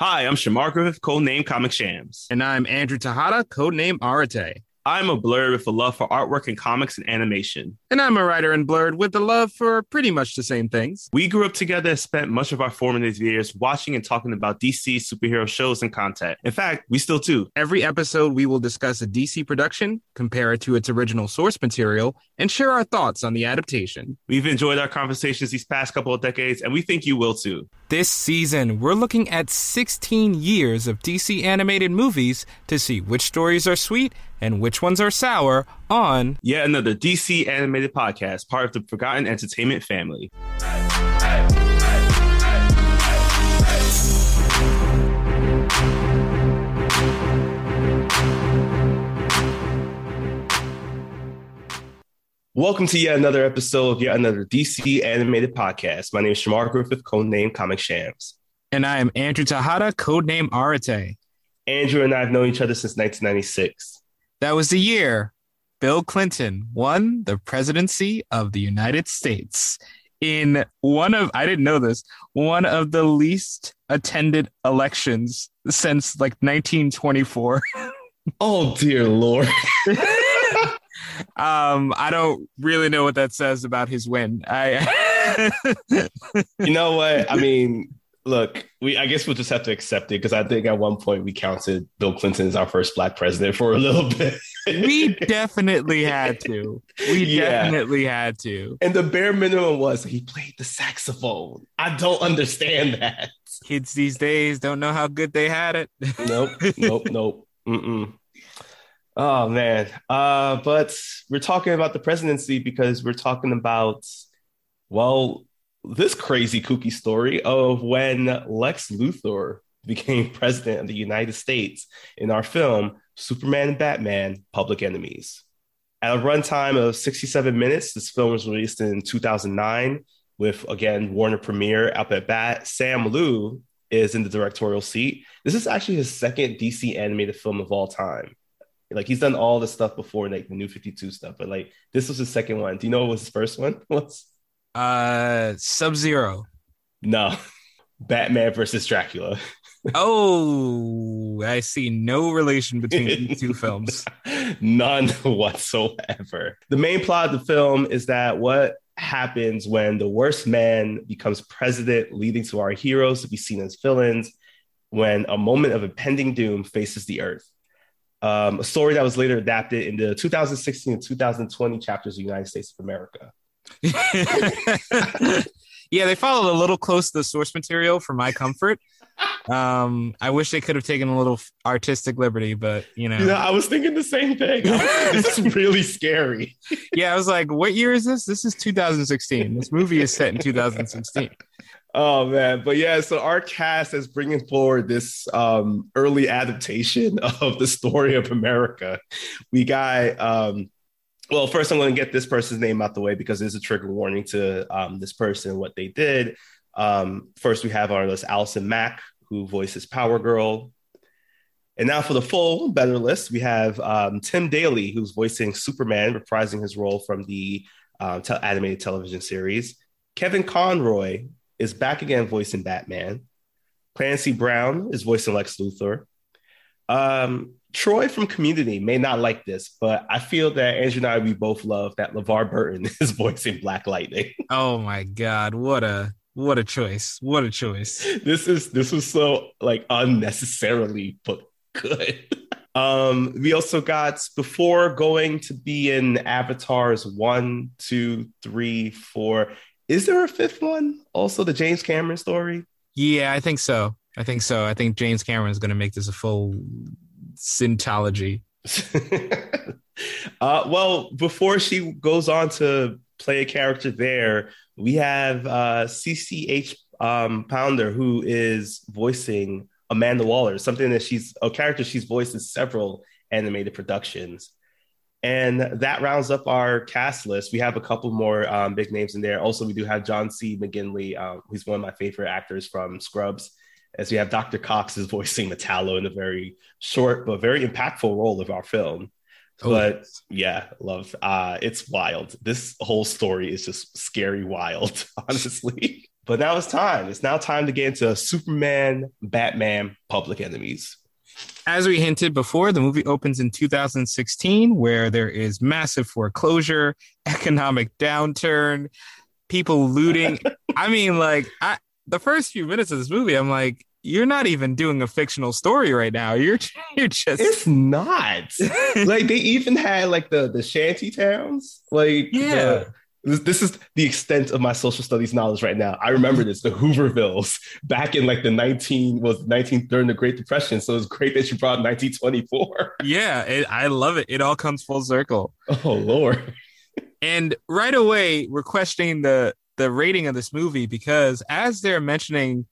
Hi, I'm Shamar Griffith, codename Comic Shams. And I'm Andrew Tejada, codename Arate. I'm a blurred with a love for artwork and comics and animation. And I'm a writer and Blurred with a love for pretty much the same things. We grew up together and spent much of our formative years watching and talking about DC superhero shows and content. In fact, we still do. Every episode, we will discuss a DC production, compare it to its original source material, and share our thoughts on the adaptation. We've enjoyed our conversations these past couple of decades, and we think you will too. This season, we're looking at 16 years of DC animated movies to see which stories are sweet and which ones are sour on Yet another DC animated podcast, part of the Forgotten Entertainment family. Welcome to yet another episode of yet another DC animated podcast. My name is Shamar Griffith, codename Comic Shams. And I am Andrew Tejada, codename Arate. Andrew and I have known each other since 1996. That was the year Bill Clinton won the presidency of the United States in one of, I didn't know this, one of the least attended elections since like 1924. Oh, dear Lord. um, I don't really know what that says about his win. I, you know what? I mean, look, we I guess we'll just have to accept it because I think at one point we counted Bill Clinton as our first black president for a little bit. we definitely had to. We Yeah. definitely had to. and the bare minimum was he played the saxophone. I don't understand that. Kids these days don't know how good they had it. Nope, nope, nope. Mm-mm. Oh man. Uh, but we're talking about the presidency because we're talking about well, this crazy kooky story of when Lex Luthor became president of the United States in our film Superman and Batman: Public Enemies. At a runtime of 67 minutes, this film was released in 2009 with again Warner Premiere up at bat. Sam Liu is in the directorial seat. This is actually his second DC animated film of all time. Like he's done all the stuff before, like the New 52 stuff, but like this was his second one. Do you know what was his first one? What's Uh Sub Zero. no Batman versus Dracula. Oh, I see no relation between these two films. None whatsoever. The main plot of the film is that what happens when the worst man becomes president, leading to our heroes to be seen as villains when a moment of impending doom faces the earth. Um, a story that was later adapted in the 2016 and 2020 chapters of United States of America. yeah, they followed a little close to the source material for my comfort. Um, I wish they could have taken a little artistic liberty, but you know, know, I was thinking the same thing. this is really scary. yeah, I was like, what year is this? This is 2016. This movie is set in 2016. Oh man, but yeah, so our cast is bringing forward this um, early adaptation of the story of America. We got, um, well, first I'm going to get this person's name out the way because there's a trigger warning to um, this person what they did. Um, first, we have our list Allison Mack, who voices Power Girl. And now for the full better list, we have um, Tim Daly, who's voicing Superman, reprising his role from the uh, te- animated television series. Kevin Conroy is back again voicing Batman. Clancy Brown is voicing Lex Luthor. Um, Troy from Community may not like this, but I feel that Andrew and I, we both love that LeVar Burton is voicing Black Lightning. Oh my god, what a what a choice! What a choice! this is this was so like unnecessarily but good. Um, we also got before going to be in Avatars one, two, three, four. Is there a fifth one? Also, the James Cameron story. Yeah, I think so. I think so. I think James Cameron is going to make this a full syntology. uh, well, before she goes on to play a character there, we have uh, CCH um, Pounder, who is voicing Amanda Waller, something that she's a character she's voiced in several animated productions. And that rounds up our cast list. We have a couple more um, big names in there. Also, we do have John C. McGinley, um, who's one of my favorite actors from Scrubs. As we have Dr. Cox is voicing Metallo in a very short but very impactful role of our film. Oh. But yeah, love. Uh, it's wild. This whole story is just scary wild, honestly. But now it's time. It's now time to get into Superman, Batman, Public Enemies. As we hinted before, the movie opens in 2016, where there is massive foreclosure, economic downturn, people looting. I mean, like, I, the first few minutes of this movie, I'm like, you're not even doing a fictional story right now. You're you're just It's not. like they even had like the the shanty towns. Like Yeah. the- this, is the extent of my social studies knowledge right now. I remember this, the Hoovervilles back in like the 19 was 19 during the Great Depression. So it's great that you brought 1924. yeah. It, I love it. It all comes full circle. Oh Lord. And right away, we're questioning the the rating of this movie because as they're mentioning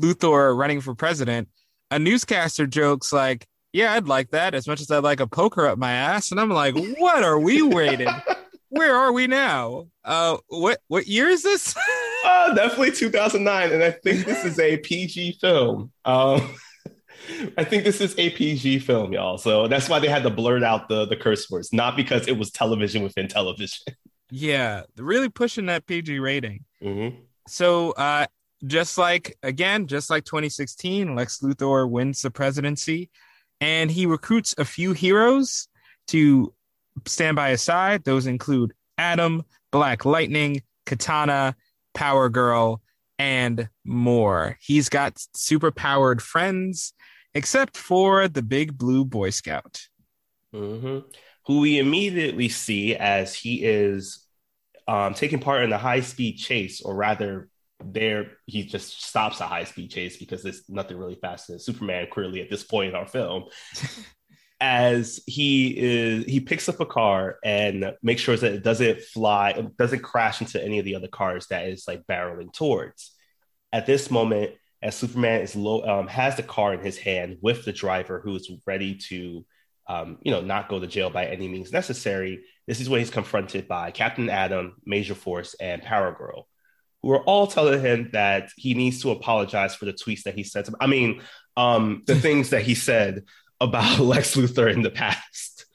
Luthor running for president, a newscaster jokes like, "Yeah, I'd like that as much as I'd like a poker up my ass." And I'm like, "What are we rated? Where are we now? Uh, what what year is this?" Oh, definitely 2009. And I think this is a PG film. Um, I think this is a PG film, y'all. So that's why they had to blurt out the, the curse words, not because it was television within television. Yeah, really pushing that PG rating. Mhm. So, uh, just like again, just like 2016, Lex Luthor wins the presidency, and he recruits a few heroes to stand by his side. Those include Atom, Black Lightning, Katana, Power Girl, and more. He's got super powered friends, except for the Big Blue Boy Scout. Mhm. Who we immediately see as he is um, taking part in the high speed chase, or rather, there he just stops a high speed chase because there's nothing really faster than Superman. Clearly, at this point in our film, as he is he picks up a car and makes sure that it doesn't fly, it doesn't crash into any of the other cars that is like barreling towards. At this moment, as Superman is low, um, has the car in his hand with the driver who is ready to, um, you know, not go to jail by any means necessary. This is when he's confronted by Captain Atom, Major Force, and Power Girl, who are all telling him that he needs to apologize for the tweets that he said. I mean, um, the things that he said about Lex Luthor in the past.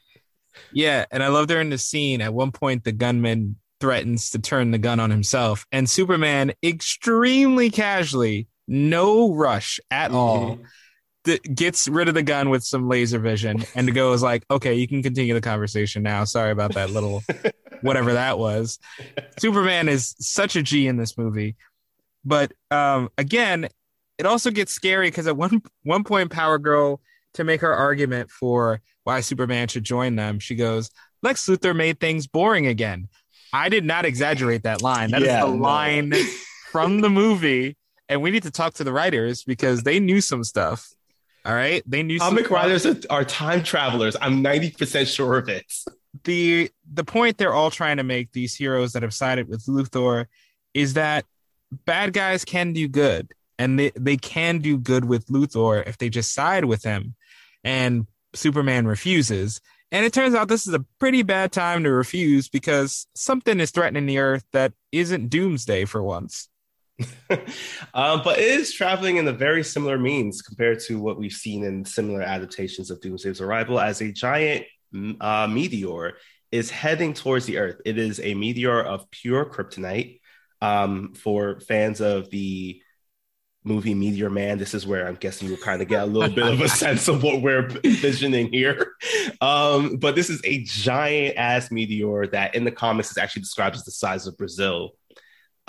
Yeah, and I love during the scene at one point the gunman threatens to turn the gun on himself, and Superman extremely casually, no rush at all, th- gets rid of the gun with some laser vision and goes like, "Okay, you can continue the conversation now. Sorry about that little whatever that was." Superman is such a G in this movie, but um, again, it also gets scary because at one one point, Power Girl to make her argument for why Superman should join them, she goes, Lex Luthor made things boring again. I did not exaggerate that line. That is Yeah, the no. line from the movie. And we need to talk to the writers because they knew some stuff. All right. They knew some Comic stuff. writers are, are time travelers. I'm 90% sure of it. the the point they're all trying to make these heroes that have sided with Luthor is that bad guys can do good and they, they can do good with Luthor if they just side with him and Superman refuses and it turns out this is a pretty bad time to refuse because something is threatening the earth that isn't doomsday for once um, but it is traveling in a very similar means compared to what we've seen in similar adaptations of Doomsday's Arrival as a giant uh, meteor is heading towards the Earth. It is a meteor of pure kryptonite. Um, for fans of the movie Meteor Man, this is where I'm guessing you'll kind of get a little bit of a sense of what we're envisioning here. Um, but this is a giant ass meteor that in the comics is actually described as the size of Brazil.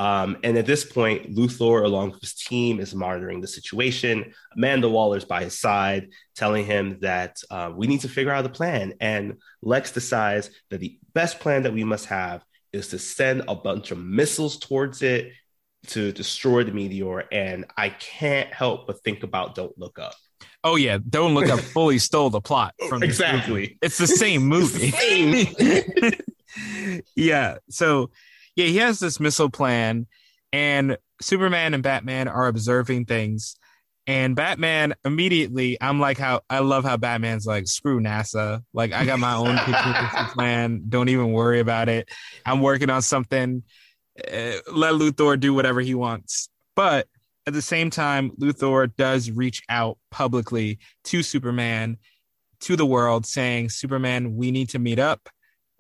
Um, and at this point, Luthor, along with his team, is monitoring the situation. Amanda Waller's by his side, telling him that uh, we need to figure out a plan. And Lex decides that the best plan that we must have is to send a bunch of missiles towards it to destroy the meteor. And I can't help but think about Don't Look Up. oh yeah don't look up fully stole the plot from this movie. exactly. it's the same movie Same. yeah. So, yeah, he has this missile plan, and Superman and Batman are observing things. And Batman immediately, I'm like, how I love how Batman's like, screw NASA. Like, I got my own plan. Don't even worry about it. I'm working on something. Uh, let Luthor do whatever he wants. But at the same time, Luthor does reach out publicly to Superman, to the world, saying, Superman, we need to meet up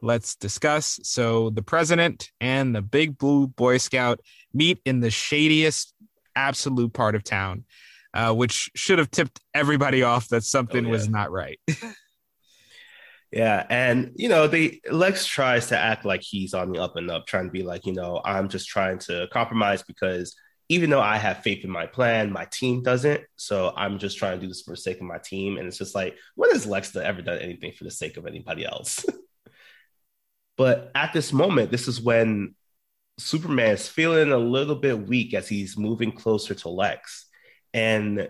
let's discuss. So the president and the big blue boy scout meet in the shadiest absolute part of town, uh, which should have tipped everybody off that something oh, yeah. was not right. yeah, and you know, they Lex tries to act like he's on the up and up, trying to be like, you know, I'm just trying to compromise because even though I have faith in my plan, my team doesn't. So I'm just trying to do this for the sake of my team. And it's just like, when has Lex ever done anything for the sake of anybody else? but at this moment, this is when Superman is feeling a little bit weak as he's moving closer to Lex. And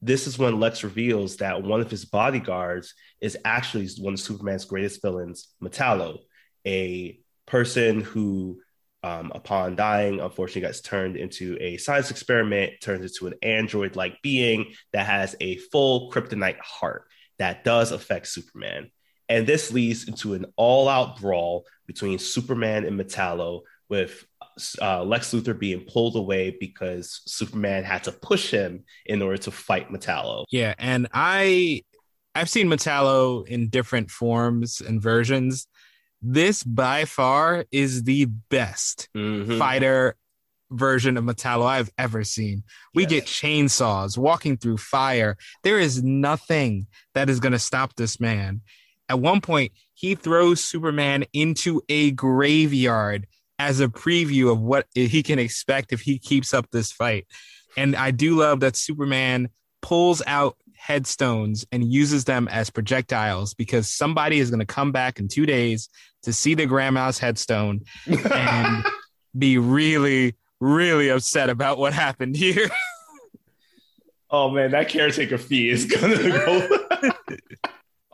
this is when Lex reveals that one of his bodyguards is actually one of Superman's greatest villains, Metallo, a person who, um, upon dying, unfortunately gets turned into a science experiment, turns into an android like being that has a full kryptonite heart that does affect Superman. And this leads into an all out brawl between Superman and Metallo, with uh, Lex Luthor being pulled away because Superman had to push him in order to fight Metallo. Yeah, and I I've seen Metallo in different forms and versions. This by far is the best mm-hmm. fighter version of Metallo I've ever seen. We yes. get chainsaws walking through fire. There is nothing that is going to stop this man. At one point, he throws Superman into a graveyard as a preview of what he can expect if he keeps up this fight. And I do love that Superman pulls out headstones and uses them as projectiles because somebody is going to come back in two days to see the grandma's headstone and be really, really upset about what happened here. oh man, that caretaker fee is gonna go.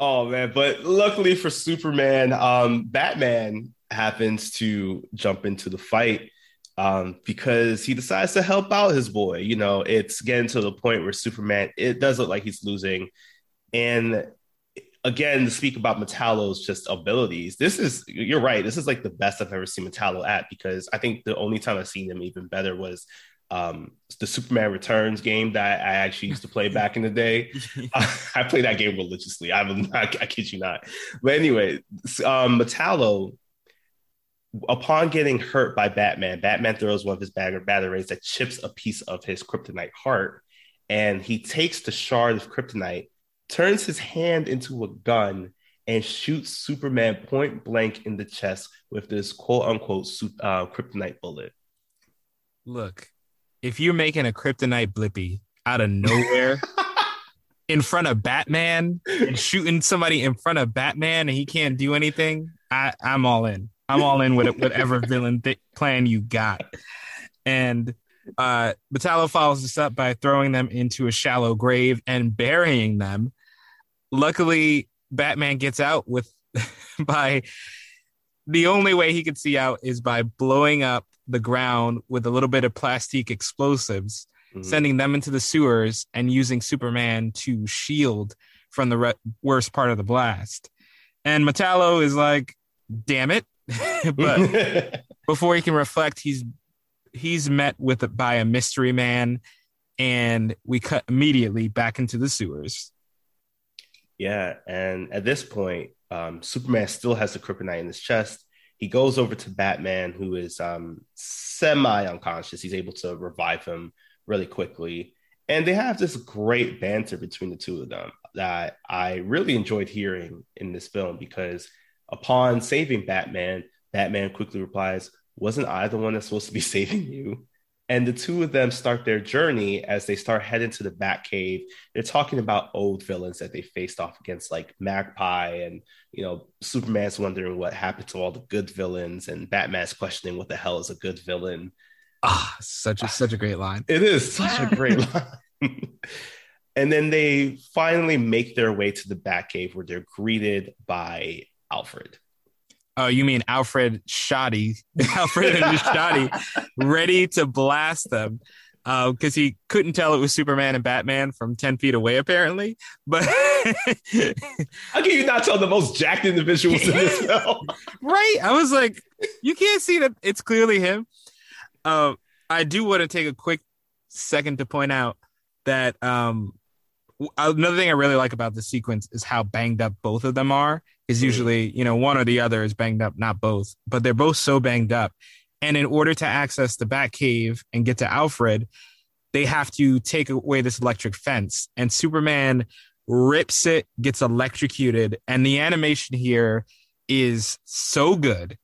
oh man, but luckily for Superman, um, Batman happens to jump into the fight um, because he decides to help out his boy. You know, it's getting to the point where Superman, it does look like he's losing. And again, to speak about Metallo's just abilities, this is, you're right, this is like the best I've ever seen Metallo at because I think the only time I've seen him even better was um, the Superman Returns game that I actually used to play back in the day. uh, I play that game religiously. I'm not, I kid you not. But anyway, um, Metallo upon getting hurt by Batman, Batman throws one of his bag- batarangs that chips a piece of his kryptonite heart, and he takes the shard of kryptonite, turns his hand into a gun, and shoots Superman point blank in the chest with this quote unquote uh, kryptonite bullet. Look, if you're making a kryptonite blippy out of nowhere. in front of Batman and shooting somebody in front of Batman and he can't do anything, I, I'm all in. I'm all in with whatever villain th- plan you got. And uh, Metallo follows this up by throwing them into a shallow grave and burying them. Luckily, Batman gets out with by the only way he could see out is by blowing up the ground with a little bit of plastic explosives, mm-hmm. sending them into the sewers and using Superman to shield from the re- worst part of the blast. And Metallo is like, damn it, but before he can reflect, he's he's met with by a mystery man, and we cut immediately back into the sewers. Yeah, and at this point, um, Superman still has the kryptonite in his chest. He goes over to Batman, who is um, semi unconscious. He's able to revive him really quickly. And they have this great banter between the two of them that I really enjoyed hearing in this film because Upon saving Batman, Batman quickly replies, Wasn't I the one that's supposed to be saving you? And the two of them start their journey as they start heading to the Batcave. They're talking about old villains that they faced off against, like Magpie, and you know, Superman's wondering what happened to all the good villains, and Batman's questioning what the hell is a good villain. Ah, such a such a great line. It is such a great line. and then they finally make their way to the Batcave where they're greeted by Alfred. Oh, you mean Alfred Shoddy? Alfred and Shoddy ready to blast them because uh, he couldn't tell it was Superman and Batman from 10 feet away, apparently. But how can you not tell the most jacked individuals in this film? right. I was like, you can't see that it's clearly him. Uh, I do want to take a quick second to point out that um, another thing I really like about the sequence is how banged up both of them are. Is mm-hmm. usually you know one or the other is banged up, not both, but they're both so banged up. And in order to access the Batcave and get to Alfred, they have to take away this electric fence. And Superman rips it, gets electrocuted. And the animation here is so good.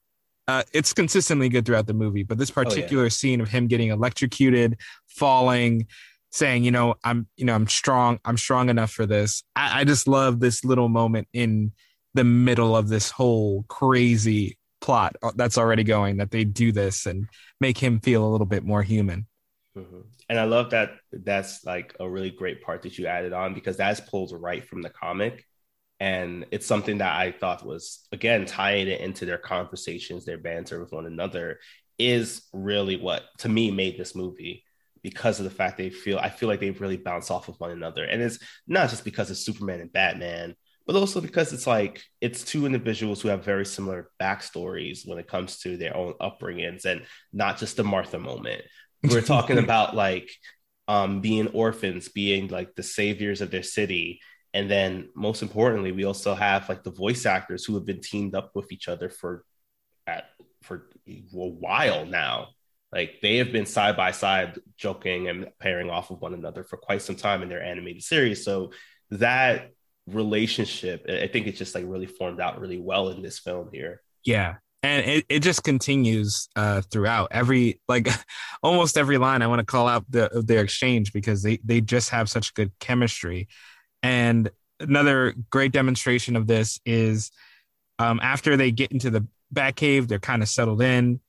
Uh, it's consistently good throughout the movie, but this particular oh, yeah. scene of him getting electrocuted, falling, saying, you know, I'm, you know, I'm strong, I'm strong enough for this. I, I just love this little moment in the middle of this whole crazy plot uh, that's already going that they do this and make him feel a little bit more human. Mm-hmm. And I love that that's like a really great part that you added on because that's pulled right from the comic. And it's something that I thought was, again, tying it into their conversations, their banter with one another is really what to me made this movie because of the fact they feel I feel like they really bounce off of one another. And it's not just because of Superman and Batman, but also because it's like it's two individuals who have very similar backstories when it comes to their own upbringings and not just the Martha moment. We're talking about like um, being orphans, being like the saviors of their city. And then most importantly, we also have like the voice actors who have been teamed up with each other for at for a while now. Like they have been side by side joking and pairing off of one another for quite some time in their animated series. So that relationship, I think it's just like really formed out really well in this film here. Yeah. And it, it just continues uh, throughout every like almost every line. I want to call out the their exchange because they they just have such good chemistry. And another great demonstration of this is um, after they get into the Batcave, they're kind of settled in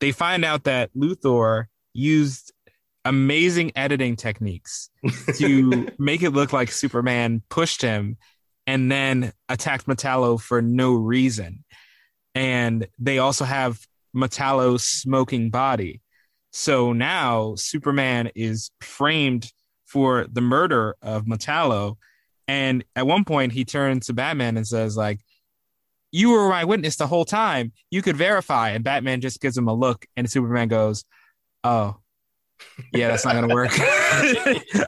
they find out that Luthor used amazing editing techniques to make it look like Superman pushed him and then attacked Metallo for no reason. And they also have Metallo's smoking body. So now Superman is framed for the murder of Metallo. And at one point, he turns to Batman and says, like, you were my witness the whole time. You could verify. And Batman just gives him a look, and Superman goes, Oh, yeah, that's not gonna work.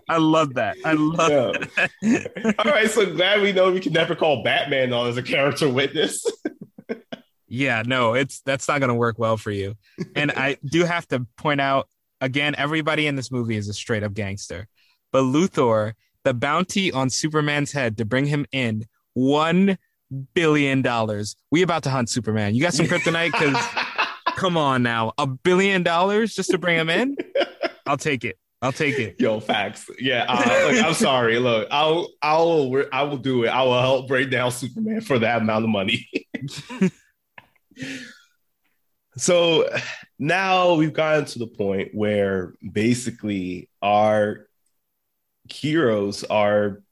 I love that. I love yeah. All right, so glad we know we can never call Batman on as a character witness. yeah, no, it's that's not gonna work well for you. And I do have to point out again, everybody in this movie is a straight up gangster. But Luthor, the bounty on Superman's head to bring him in, one billion dollars. We about to hunt Superman. You got some kryptonite? Because come on now, a billion dollars just to bring him in? I'll take it. I'll take it. Yo, facts. Yeah, uh, look, I'm sorry. Look, I'll, I'll, I will do it. I will help break down Superman for that amount of money. so now we've gotten to the point where basically our heroes are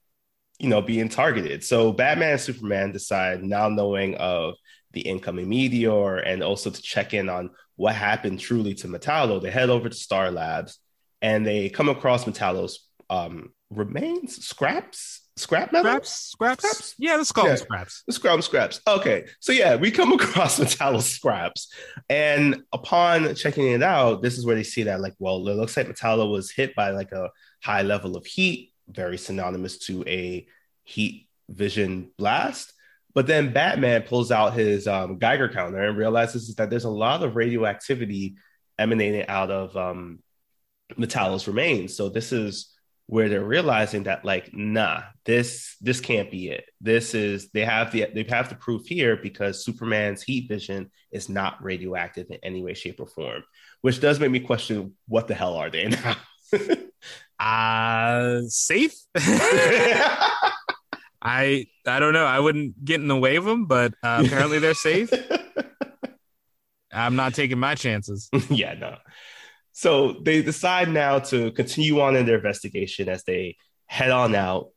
you know, being targeted. So Batman and Superman decide now knowing of the incoming meteor and also to check in on what happened truly to Metallo, they head over to Star Labs and they come across Metallo's um, remains, scraps, scrap metal, scraps, scraps. scraps? Yeah, let's call yeah. them scraps. The scrap scraps. Okay, so yeah, we come across Metallo's scraps, and upon checking it out, this is where they see that like, well, it looks like Metallo was hit by like a high level of heat very synonymous to a heat vision blast. But then Batman pulls out his um, Geiger counter and realizes that there's a lot of radioactivity emanating out of um, Metallo's remains. So this is where they're realizing that, like, nah, this this can't be it. This is they have the they have the proof here because Superman's heat vision is not radioactive in any way, shape, or form. Which does make me question what the hell are they now. Uh safe. I I don't know. I wouldn't get in the way of them, but uh, apparently they're safe. I'm not taking my chances. yeah, no. So they decide now to continue on in their investigation as they head on out,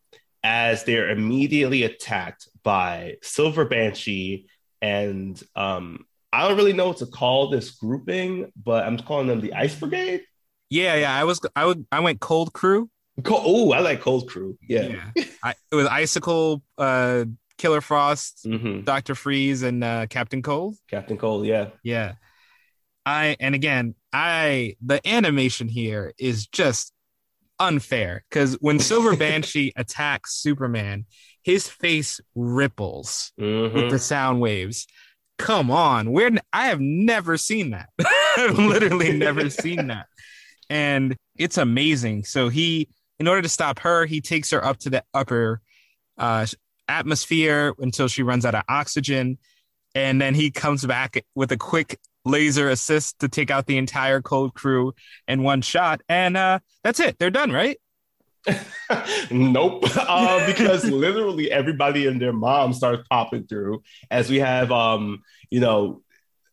as they're immediately attacked by Silver Banshee and um, I don't really know what to call this grouping, but I'm calling them the Ice Brigade. Yeah, yeah. I was I would I went cold crew. Oh, I like cold crew. Yeah. yeah. I, it was icicle, uh, Killer Frost, mm-hmm. Doctor Freeze, and uh, Captain Cold. Captain Cold, yeah, yeah. I and again, I the animation here is just unfair because when Silver Banshee attacks Superman, his face ripples mm-hmm. with the sound waves. come on, where I have never seen that. I've literally never seen that. And it's amazing. So he, in order to stop her, he takes her up to the upper uh, atmosphere until she runs out of oxygen. And then he comes back with a quick laser assist to take out the entire cold crew in one shot. And uh, that's it. They're done, right? nope. Uh, because literally everybody and their mom starts popping through as we have, um, you know,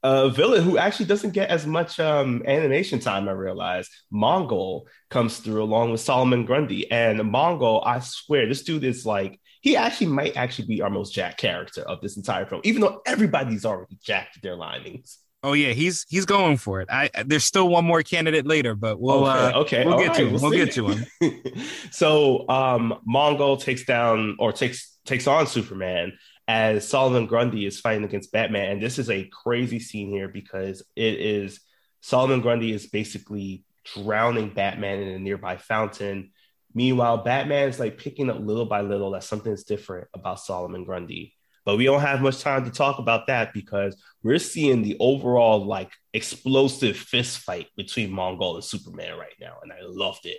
a villain who actually doesn't get as much um, animation time, I realize. Mongul comes through along with Solomon Grundy. And Mongul, I swear, this dude is like, he actually might actually be our most jacked character of this entire film, even though everybody's already jacked their linings. Oh yeah, he's he's going for it. I there's still one more candidate later, but we'll okay, uh, okay. we'll get right, to him. we'll We'll, get to him. so um Mongul takes down or takes takes on Superman as Solomon Grundy is fighting against Batman. And this is a crazy scene here because it is Solomon Grundy is basically drowning Batman in a nearby fountain. Meanwhile, Batman is like picking up little by little that something's different about Solomon Grundy. But we don't have much time to talk about that because we're seeing the overall like explosive fist fight between Mongul and Superman right now, and I loved it.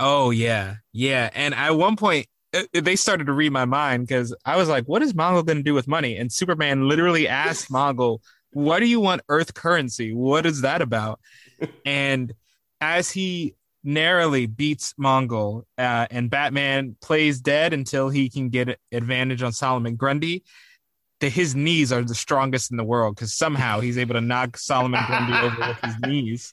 Oh yeah, yeah. And at one point, they started to read my mind because I was like, "What is Mongul going to do with money?" And Superman literally asked Mongul, "What do you want Earth currency? What is that about?" and as he narrowly beats Mongul, uh, and Batman plays dead until he can get advantage on Solomon Grundy. The, his knees are the strongest in the world because somehow he's able to knock Solomon Grundy over with his knees.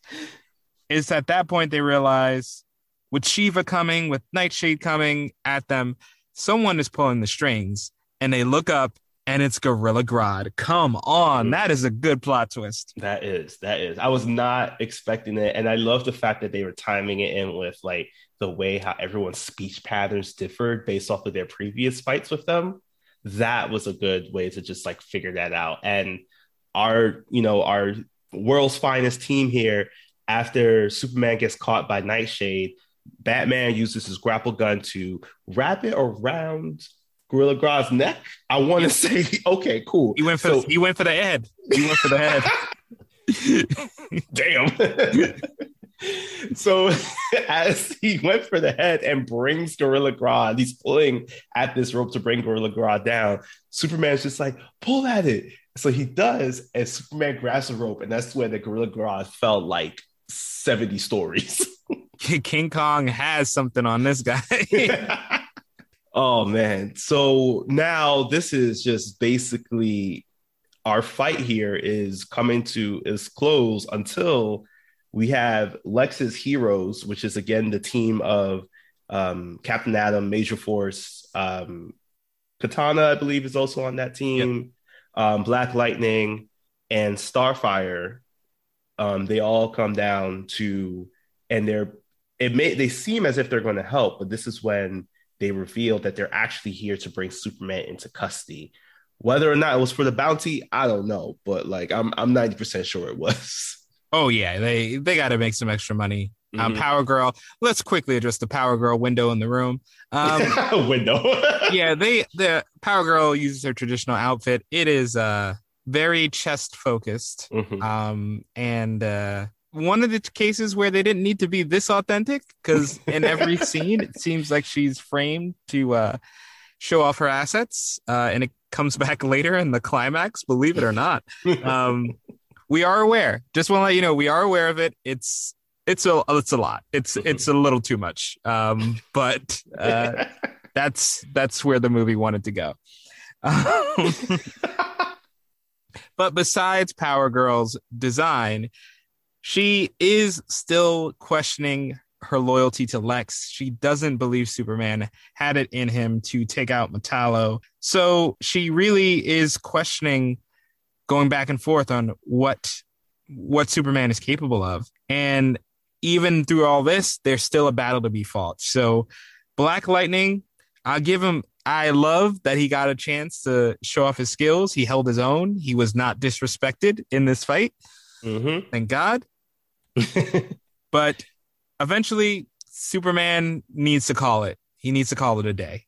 It's at that point they realize with Shiva coming, with Nightshade coming at them, someone is pulling the strings, and they look up and it's Gorilla Grodd. Come on, that is a good plot twist. That is, that is. I was not expecting it. And I love the fact that they were timing it in with like the way how everyone's speech patterns differed based off of their previous fights with them. That was a good way to just like figure that out. And our, you know, our world's finest team here, after Superman gets caught by Nightshade, Batman uses his grapple gun to wrap it around Gorilla Grodd's neck. I want to say, okay, cool. He went for So- he went for the head. He went for the head. Damn. so as he went for the head and brings Gorilla Grodd, he's pulling at this rope to bring Gorilla Grodd down. Superman's just like, pull at it. So he does, and Superman grabs the rope, and that's where the Gorilla Grodd fell like 70 stories. King Kong has something on this guy. Oh man. So now this is just basically our fight here is coming to its close until we have Lex's Heroes, which is again the team of um, Captain Atom, Major Force, um, Katana, I believe, is also on that team. Um, Black Lightning and Starfire. Um, they all come down to, and they're it may they seem as if they're going to help, but this is when they reveal that they're actually here to bring Superman into custody. Whether or not it was for the bounty, I don't know, but like I'm I'm 90% sure it was. oh yeah, they they got to make some extra money. Um, Mhm. Power Girl. Let's quickly address the Power Girl window in the room. Um, Window. yeah, they the Power Girl uses her traditional outfit. It is uh very chest focused. Mhm. Um and uh one of the cases where they didn't need to be this authentic because in every scene it seems like she's framed to uh show off her assets uh and it comes back later in the climax believe it or not. Um we are aware. Just want to let you know we are aware of it. It's it's a it's a lot. It's it's a little too much. Um but uh that's that's where the movie wanted to go. Um, but besides Power Girl's design, she is still questioning her loyalty to Lex. She doesn't believe Superman had it in him to take out Metallo. So she really is questioning going back and forth on what what Superman is capable of. And even through all this, there's still a battle to be fought. So Black Lightning, I'll give him. I love that he got a chance to show off his skills. He held his own. He was not disrespected in this fight. Mhm. Thank God. But eventually, Superman needs to call it. He needs to call it a day.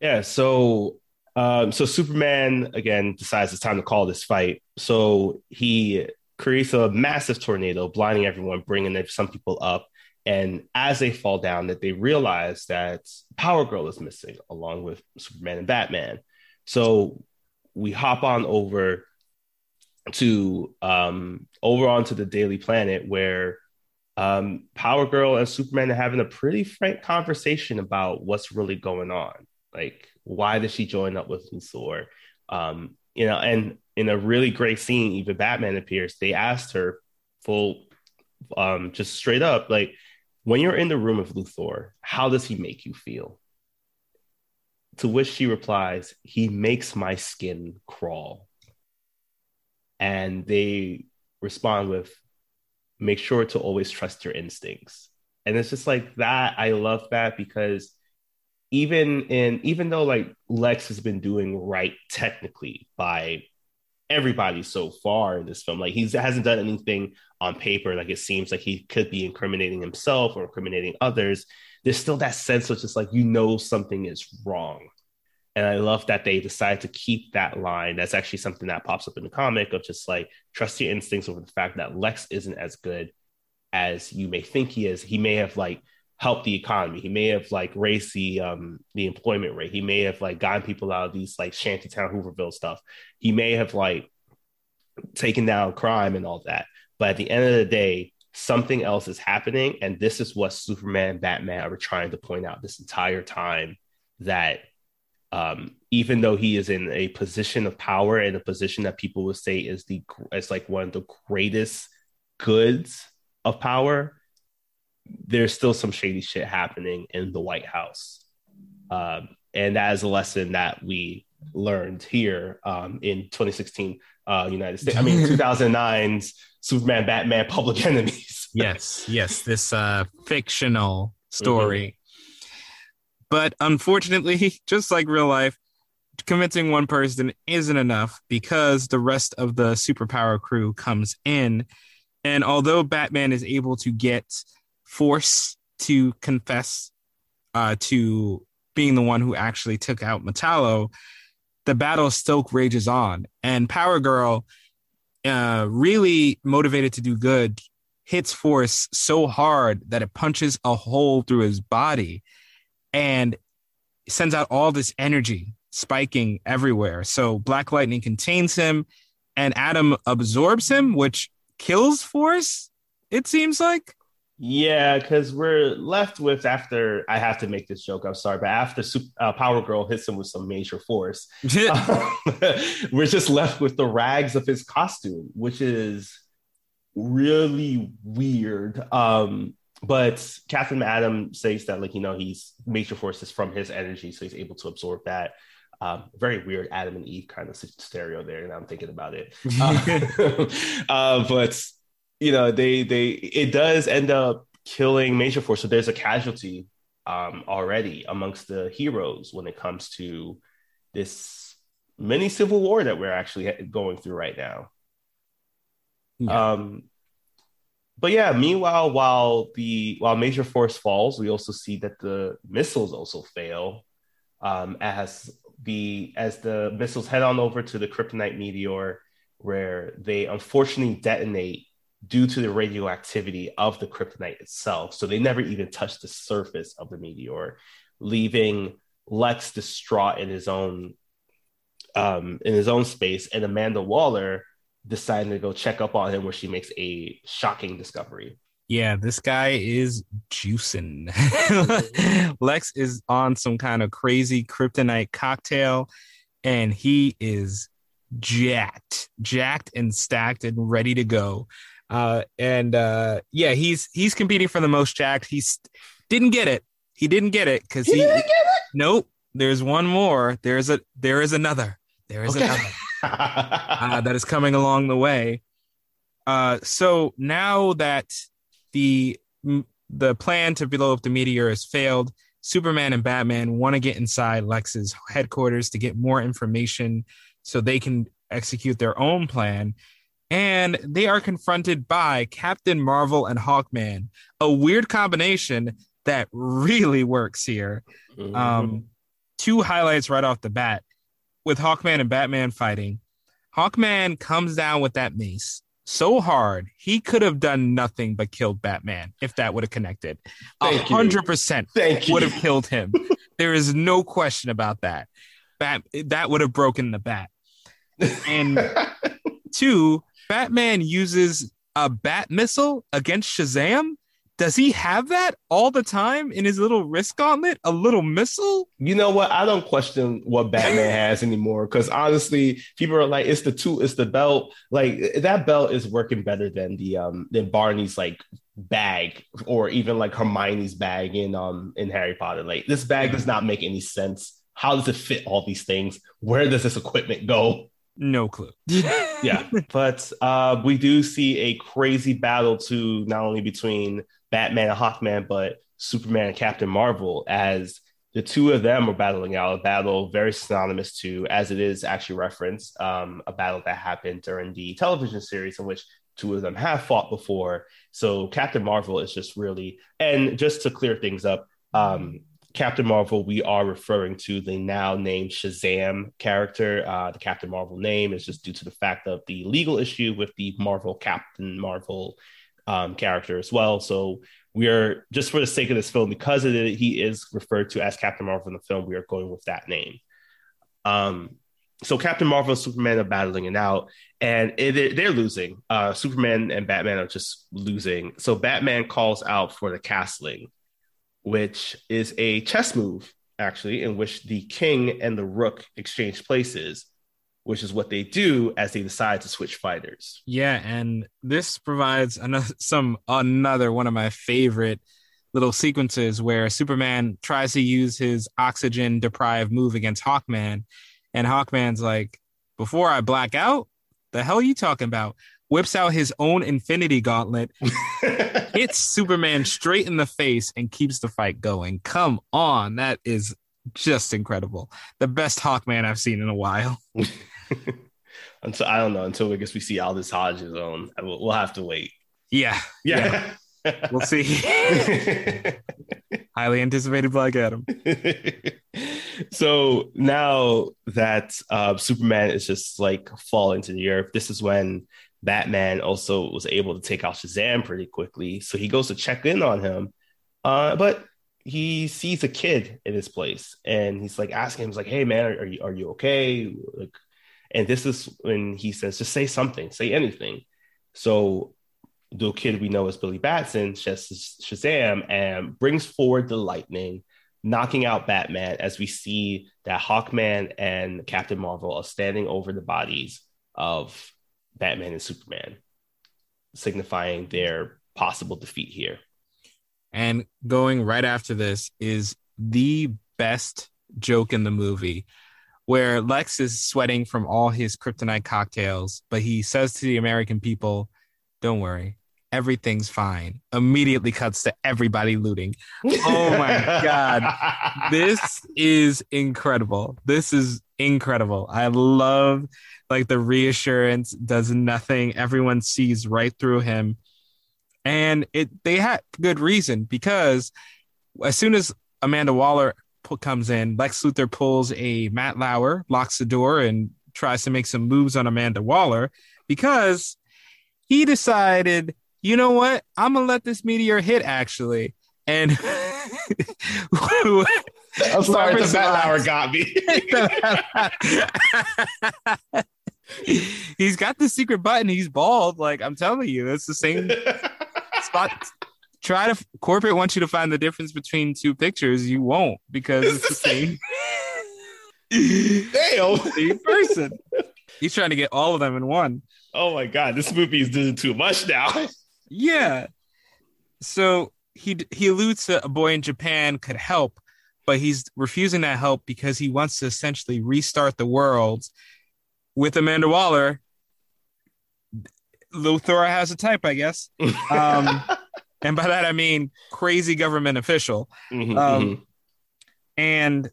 Yeah. So Um, so Superman again decides it's time to call this fight. So he creates a massive tornado, blinding everyone, bringing some people up. And as they fall down, that they realize that Power Girl is missing, along with Superman and Batman. So we hop on over to um, over onto the Daily Planet, where um, Power Girl and Superman are having a pretty frank conversation about what's really going on. Like, why did she join up with Luthor? Um, you know, and in a really great scene, even Batman appears. They asked her full, um, just straight up, like, when you're in the room with Luthor, how does he make you feel? To which she replies, he makes my skin crawl. And they respond with, make sure to always trust your instincts. And it's just like that. I love that because even in even though like Lex has been doing right technically by everybody so far in this film, like he hasn't done anything on paper like it seems like he could be incriminating himself or incriminating others. There's still that sense of just like you know something is wrong. And I love that they decide to keep that line. That's actually something that pops up in the comic of just like trust your instincts over the fact that Lex isn't as good as you may think he is. He may have like helped the economy. He may have like raised the um the employment rate. He may have like gotten people out of these like shantytown Hooverville stuff. He may have like taken down crime and all that. But at the end of the day, something else is happening, and this is what Superman Batman are trying to point out this entire time that um, even though he is in a position of power and a position that people would say is the is like one of the greatest goods of power, there's still some shady shit happening in the White House. Um, and that is a lesson that we learned here um, in 2016 uh, United States. I mean, 2009's Superman, Batman, Public Enemies. yes, yes, this uh, fictional story. Mm-hmm. But unfortunately, just like real life, convincing one person isn't enough because the rest of the superpower crew comes in. And although Batman is able to get force to confess uh, to being the one who actually took out Metallo, the battle still rages on. And Power Girl, uh, really motivated to do good, hits Force so hard that it punches a hole through his body and sends out all this energy spiking everywhere. So Black Lightning contains him and Atom absorbs him, which kills Force, it seems like. Yeah, because we're left with after I have to make this joke. I'm sorry, but after uh, Power Girl hits him with some major force, um, we're just left with the rags of his costume, which is really weird. Um, but Captain Atom says that, like you know, he's major forces from his energy, so he's able to absorb that. Um, very weird Adam and Eve kind of stereo there, and I'm thinking about it. Uh, uh, but you know, they they it does end up killing Major Force. So there's a casualty um, already amongst the heroes when it comes to this mini civil war that we're actually going through right now. Yeah. Um, but yeah, meanwhile, while the while Major Force falls, we also see that the missiles also fail um, as the as the missiles head on over to the kryptonite meteor, where they unfortunately detonate due to the radioactivity of the kryptonite itself. So they never even touch the surface of the meteor, leaving Lex distraught in his own um, in his own space, and Amanda Waller deciding to go check up on him, where she makes a shocking discovery. Yeah, this guy is juicing. Lex is on some kind of crazy kryptonite cocktail, and he is jacked, jacked and stacked and ready to go. Uh, and uh, yeah, he's he's competing for the most jacked. He didn't get it. He didn't get it because he, he, didn't get it. Nope. There's one more. There's a there is another. There is okay. another uh, that is coming along the way. Uh, so now that the the plan to blow up the meteor has failed, Superman and Batman want to get inside Lex's headquarters to get more information so they can execute their own plan and they are confronted by Captain Marvel and Hawkman, a weird combination that really works here. Mm-hmm. Um, two highlights right off the bat. With Hawkman and Batman fighting, Hawkman comes down with that mace so hard he could have done nothing but killed Batman if that would have connected. A hundred percent would have killed him. there is no question about that. Bat that would have broken the bat. And two, Batman uses a bat missile against Shazam does he have that all the time in his little wrist gauntlet? A little missile? You know what? I don't question what Batman has anymore because honestly, people are like, it's the two, it's the belt. Like that belt is working better than the um than Barney's like bag or even like Hermione's bag in um in Harry Potter. Like this bag does not make any sense. How does it fit all these things? Where does this equipment go? No clue. yeah, but uh, we do see a crazy battle to not only between Batman and Hawkman, but Superman and Captain Marvel as the two of them are battling out a battle very synonymous to, as it is actually referenced, um, a battle that happened during the television series in which two of them have fought before. So Captain Marvel is just really, and just to clear things up, um, Captain Marvel, we are referring to the now named Shazam character. Uh, the Captain Marvel name is just due to the fact of the legal issue with the Marvel Captain Marvel um, character as well. So we are just for the sake of this film, because of it, he is referred to as Captain Marvel in the film. We are going with that name. Um, so Captain Marvel and Superman are battling it out, and it, they're losing. Uh, Superman and Batman are just losing. So Batman calls out for the castling, which is a chess move, actually, in which the king and the rook exchange places which is what they do as they decide to switch fighters. Yeah, and this provides another some another one of my favorite little sequences where Superman tries to use his oxygen deprived move against Hawkman, and Hawkman's like, "Before I black out, the hell are you talking about?" Whips out his own Infinity Gauntlet, hits Superman straight in the face, and keeps the fight going. Come on, that is just incredible. The best Hawkman I've seen in a while. until I don't know until I guess we see Aldis Hodge's own. We'll, we'll have to wait. Yeah, yeah, yeah. we'll see. Highly anticipated Black Adam. so now that uh, Superman is just like falling to the earth, this is when Batman also was able to take out Shazam pretty quickly. So he goes to check in on him, uh, but he sees a kid in his place, and he's like asking him, "He's like, hey man, are, are you are you okay? Like, and this is when he says, just say something, say anything. So the kid we know is Billy Batson, Shazam, and brings forward the lightning, knocking out Batman as we see that Hawkman and Captain Marvel are standing over the bodies of Batman and Superman, signifying their possible defeat here. And going right after this is the best joke in the movie where Lex is sweating from all his kryptonite cocktails, but he says to the American people, Don't worry, everything's fine. Immediately cuts to everybody looting. Oh my God. This is incredible. This is incredible. I love like the reassurance does nothing. Everyone sees right through him. And it they had good reason because as soon as Amanda Waller comes in. Lex Luthor pulls a Matt Lauer, locks the door, and tries to make some moves on Amanda Waller because he decided, you know what? I'm gonna let this meteor hit actually. And I'm sorry, the Matt Lauer got me. he's got the secret button. He's bald. Like I'm telling you, it's the same spot try to corporate wants you to find the difference between two pictures. You won't because it's the same. Damn, same person. He's trying to get all of them in one. Oh my god, this movie is doing too much now. yeah. So he he alludes to a boy in Japan could help, but he's refusing that help because he wants to essentially restart the world with Amanda Waller. Luthor has a type, I guess. Um, and by that I mean crazy government official. Mm-hmm, um, mm-hmm. And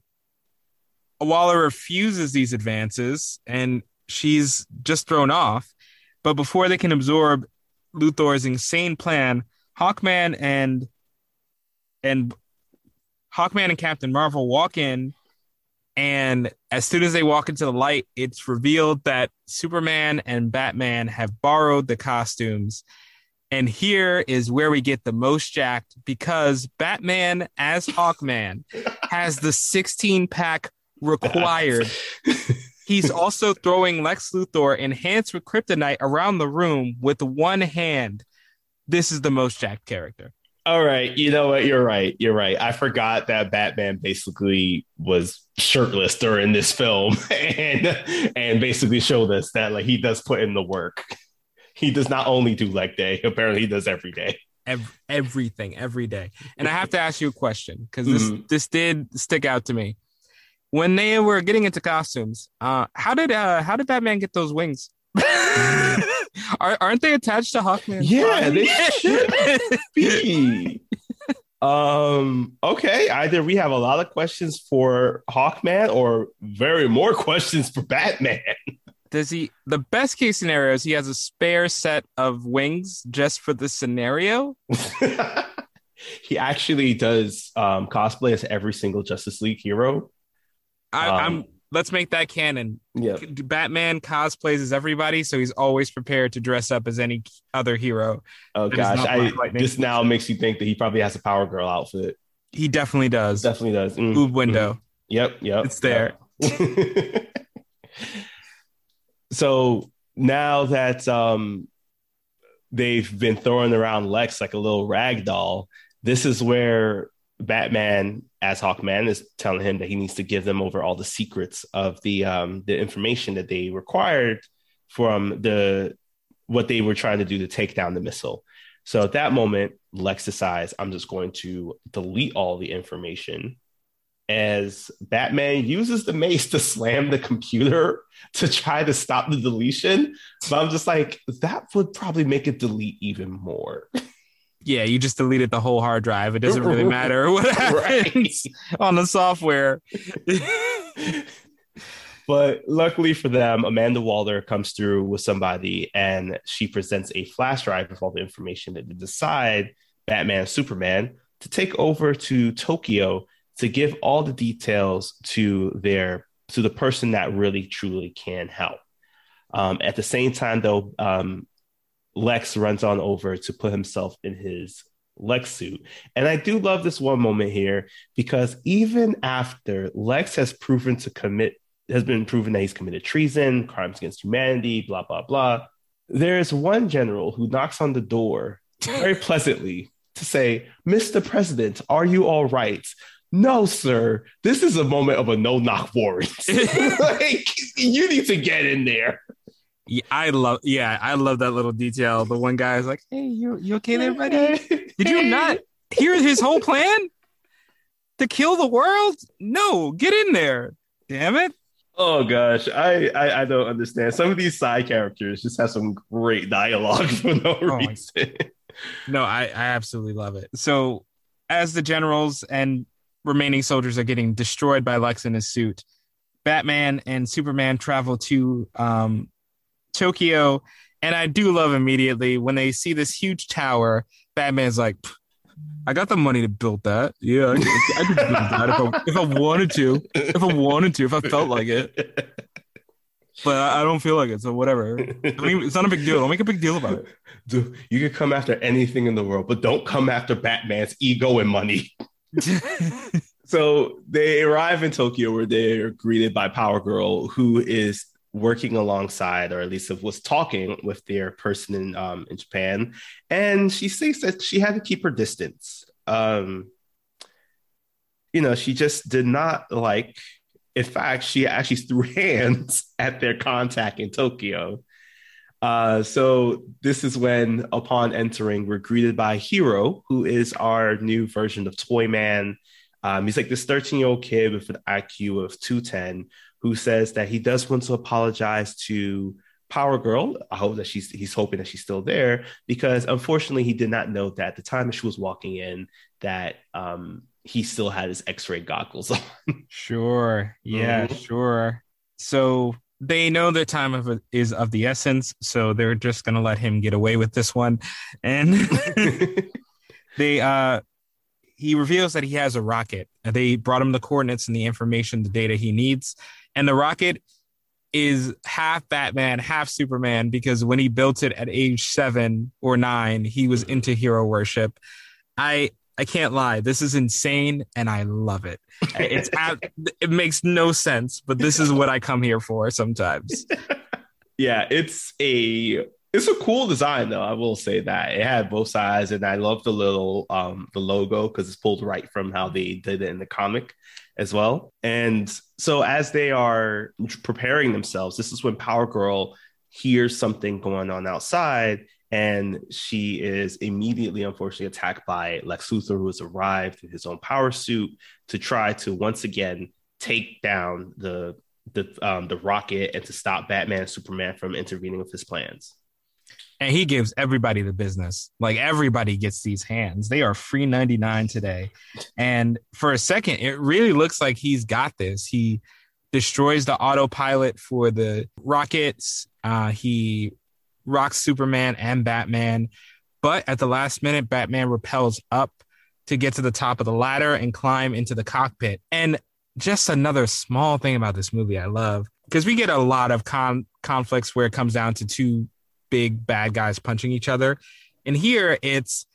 Waller refuses these advances, and she's just thrown off. But before they can absorb Luthor's insane plan, Hawkman and and Hawkman and Captain Marvel walk in And as soon as they walk into the light, it's revealed that Superman and Batman have borrowed the costumes. And here is where we get the most jacked because Batman as Hawkman has the 16 pack required. He's also throwing Lex Luthor enhanced with kryptonite around the room with one hand. This is the most jacked character. All right, you know what? You're right. You're right. I forgot that Batman basically was shirtless during this film, and and basically showed us that like he does put in the work. He does not only do leg day; apparently, he does every day. Every, everything, every day. And I have to ask you a question because this mm-hmm. this did stick out to me when they were getting into costumes. Uh, how did uh, how did Batman get those wings? Are, aren't they attached to Hawkman? Yeah, they should be. Um, okay, either we have a lot of questions for Hawkman or very more questions for Batman. Does he the best case scenario is he has a spare set of wings just for the scenario? he actually does um, cosplay as every single Justice League hero. I, um, I'm let's make that canon. Yeah. Batman cosplays as everybody, so he's always prepared to dress up as any other hero. Oh gosh, I, this now makes you think that he probably has a Power Girl outfit. He definitely does. Definitely does. Mm. Boob window. Mm. Yep, yep. It's there. Yep. so now that um they've been throwing around Lex like a little rag doll, this is where Batman as Hawkman is telling him that he needs to give them over all the secrets of the um, the information that they required from the what they were trying to do to take down the missile. So at that moment, Lex decides I'm just going to delete all the information. As Batman uses the mace to slam the computer to try to stop the deletion, but I'm just like, that would probably make it delete even more. yeah, you just deleted the whole hard drive. It doesn't really matter what happens right. on the software. but luckily for them, Amanda Waller comes through with somebody and she presents a flash drive with all the information that they decide Batman Superman to take over to Tokyo to give all the details to their to the person that really truly can help. Um, at the same time, though, um, Lex runs on over to put himself in his Lex suit. And I do love this one moment here because even after Lex has proven to commit, has been proven that he's committed treason, crimes against humanity, blah, blah, blah, there's one general who knocks on the door very pleasantly to say, Mr. President, are you all right? No, sir. This is a moment of a no knock warrant. like, you need to get in there. Yeah, I love. Yeah, I love that little detail. The one guy is like, "Hey, you you okay there, buddy? Did you not hear his whole plan to kill the world? No, get in there. Damn it." Oh gosh, I, I, I don't understand. Some of these side characters just have some great dialogue for no oh reason. no, I I absolutely love it. So, as the generals and remaining soldiers are getting destroyed by Lex in his suit, Batman and Superman travel to um, Tokyo. And I do love immediately when they see this huge tower, Batman's like, I got the money to build that. Yeah, I could, I could build that if I, if I wanted to. If I wanted to, if I felt like it. But I, I don't feel like it, so whatever. Even, it's not a big deal. Don't make a big deal about it. Dude, you can come after anything in the world, but don't come after Batman's ego and money. so they arrive in Tokyo where they are greeted by Power Girl, who is working alongside, or at least was talking with their person in um, in Japan, and she says that she had to keep her distance. Um, you know, she just did not like. In fact, she actually threw hands at their contact in Tokyo. Uh, so this is when, upon entering, we're greeted by Hiro, who is our new version of Toyman. Um, he's like this 13 year old kid with an IQ of 210 who says that he does want to apologize to Power Girl. I hope that she's he's hoping that she's still there because unfortunately he did not know that at the time that she was walking in that um he still had his X-ray goggles on. sure. Yeah, mm-hmm. sure. So they know the time of is of the essence, so they're just gonna let him get away with this one. And they uh he reveals that he has a rocket. They brought him the coordinates and the information, the data he needs, and the rocket is half Batman, half Superman because when he built it at age seven or nine, he was into hero worship. I I can't lie. This is insane and I love it. It's it makes no sense, but this is what I come here for sometimes. yeah, it's a it's a cool design though. I will say that it had both sides, and I love the little um the logo because it's pulled right from how they did it in the comic as well. And so as they are preparing themselves, this is when Power Girl hears something going on outside and she is immediately unfortunately attacked by lex luthor who has arrived in his own power suit to try to once again take down the the um, the rocket and to stop batman and superman from intervening with his plans and he gives everybody the business. Like everybody gets these hands. They are free 99 today. And for a second it really looks like he's got this. He destroys the autopilot for the rockets. Uh, he rocks Superman and Batman. But at the last minute, Batman repels up to get to the top of the ladder and climb into the cockpit. And just another small thing about this movie I love because we get a lot of con- conflicts where it comes down to two big bad guys punching each other. And here it's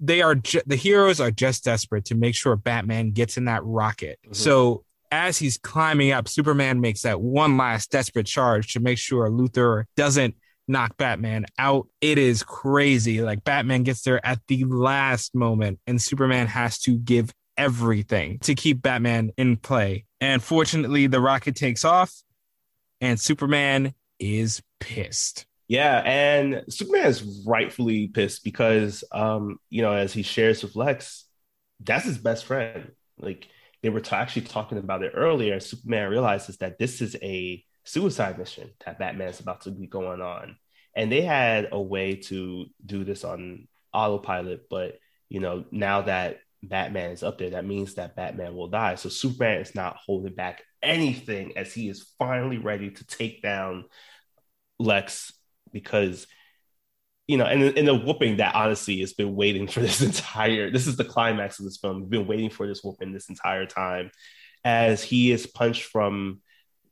they are ju- the heroes are just desperate to make sure Batman gets in that rocket. Mm-hmm. So as he's climbing up, Superman makes that one last desperate charge to make sure Luthor doesn't knock Batman out. It is crazy. Like Batman gets there at the last moment, and Superman has to give everything to keep Batman in play. And fortunately, the rocket takes off, and Superman is pissed. Yeah, and Superman is rightfully pissed because, um, you know, as he shares with Lex, that's his best friend. Like they were t- actually talking about it earlier. Superman realizes that this is a suicide mission that Batman's about to be going on. And they had a way to do this on autopilot, but you know, now that Batman is up there, that means that Batman will die. So Superman is not holding back anything as he is finally ready to take down Lex because you know, and in the whooping that honestly has been waiting for this entire this is the climax of this film. We've been waiting for this whooping this entire time as he is punched from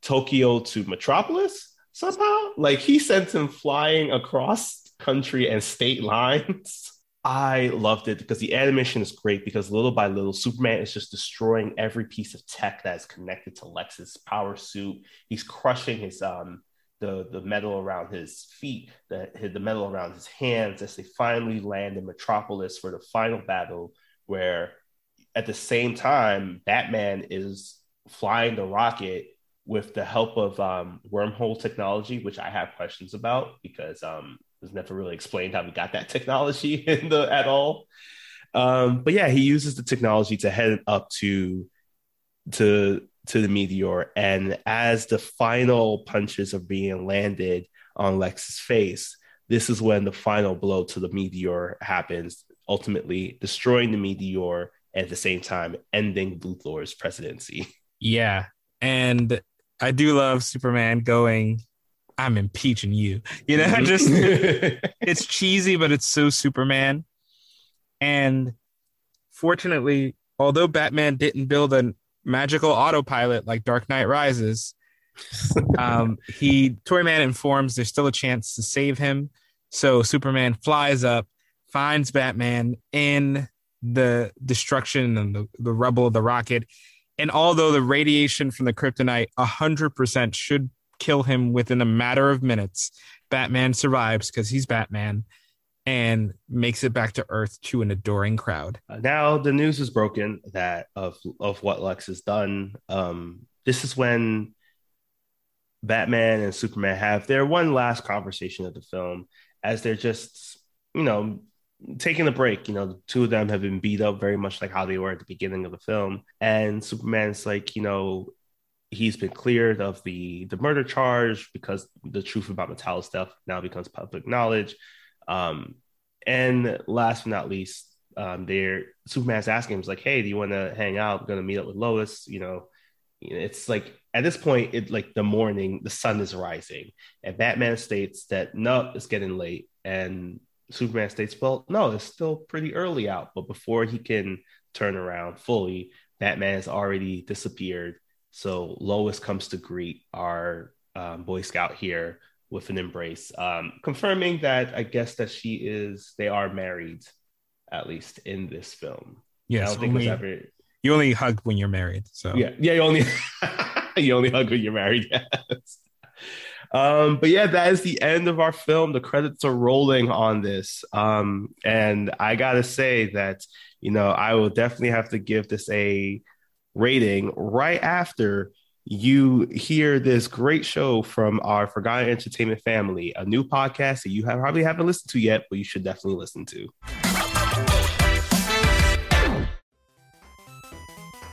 Tokyo to Metropolis somehow. Like he sent him flying across country and state lines. I loved it because the animation is great because little by little, Superman is just destroying every piece of tech that is connected to Lex's power suit. He's crushing his um the the metal around his feet, the the metal around his hands as they finally land in Metropolis for the final battle, where at the same time Batman is flying the rocket with the help of um, wormhole technology, which I have questions about because um, it was never really explained how we got that technology in the at all. Um, but yeah, he uses the technology to head up to to to the meteor, and as the final punches are being landed on Lex's face, this is when the final blow to the meteor happens, ultimately destroying the meteor at the same time ending Luthor's presidency. Yeah, and I do love Superman going, I'm impeaching you. You know, mm-hmm. just it's cheesy, but it's so Superman. And fortunately, although Batman didn't build a magical autopilot like Dark Knight Rises, um, he Toyman informs there's still a chance to save him. So Superman flies up, finds Batman in the destruction and the, the rubble of the rocket, and although the radiation from the kryptonite 100% should kill him within a matter of minutes, Batman survives because he's Batman and makes it back to Earth to an adoring crowd. Uh, now the news is broken that of of what Lex has done. Um, this is when Batman and Superman have their one last conversation of the film, as they're just you know taking a break. You know, the two of them have been beat up very much like how they were at the beginning of the film. And Superman's like, you know, he's been cleared of the the murder charge because the truth about Metallo's death now becomes public knowledge. Um, and last but not least, um, they're Superman's asking him, "Is like, hey, do you want to hang out? Gonna meet up with Lois." You know, it's like at this point, it like the morning, the sun is rising, and Batman states that no, it's getting late, and Superman states, "Well, no, it's still pretty early out, but before he can turn around fully, Batman has already disappeared. So Lois comes to greet our um, Boy Scout here with an embrace, um, confirming that I guess that she is they are married, at least in this film. Yes, I don't think only, ever. You only hug when you're married, so yeah, yeah, you only you only hug when you're married. Yes. Um, but yeah, that is the end of our film. The credits are rolling on this. Um, and I gotta say that, you know, I will definitely have to give this a rating right after you hear this great show from our Forgotten Entertainment family, a new podcast that you have, probably haven't listened to yet, but you should definitely listen to.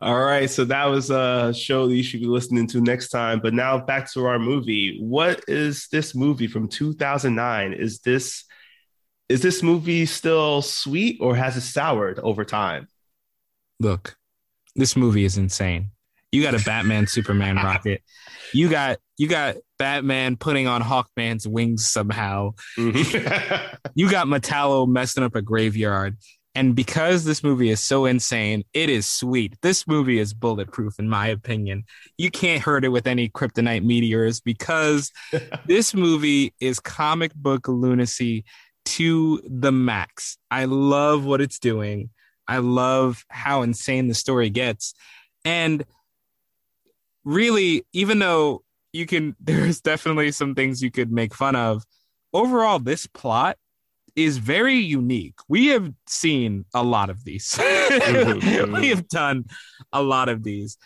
All right, so that was a show that you should be listening to next time. But now back to our movie. What is this movie from 2009? Is this is this movie still sweet or has it soured over time? Look, this movie is insane. You got a Batman Superman rocket. You got you got Batman putting on Hawkman's wings somehow. Mm-hmm. you got Metallo messing up a graveyard. And because this movie is so insane, it is sweet. This movie is bulletproof, in my opinion. You can't hurt it with any kryptonite meteors because this movie is comic book lunacy to the max. I love what it's doing. I love how insane the story gets. And really, even though you can, there's definitely some things you could make fun of, overall, this plot is very unique. We have seen a lot of these. Mm-hmm, mm-hmm. we have done a lot of these.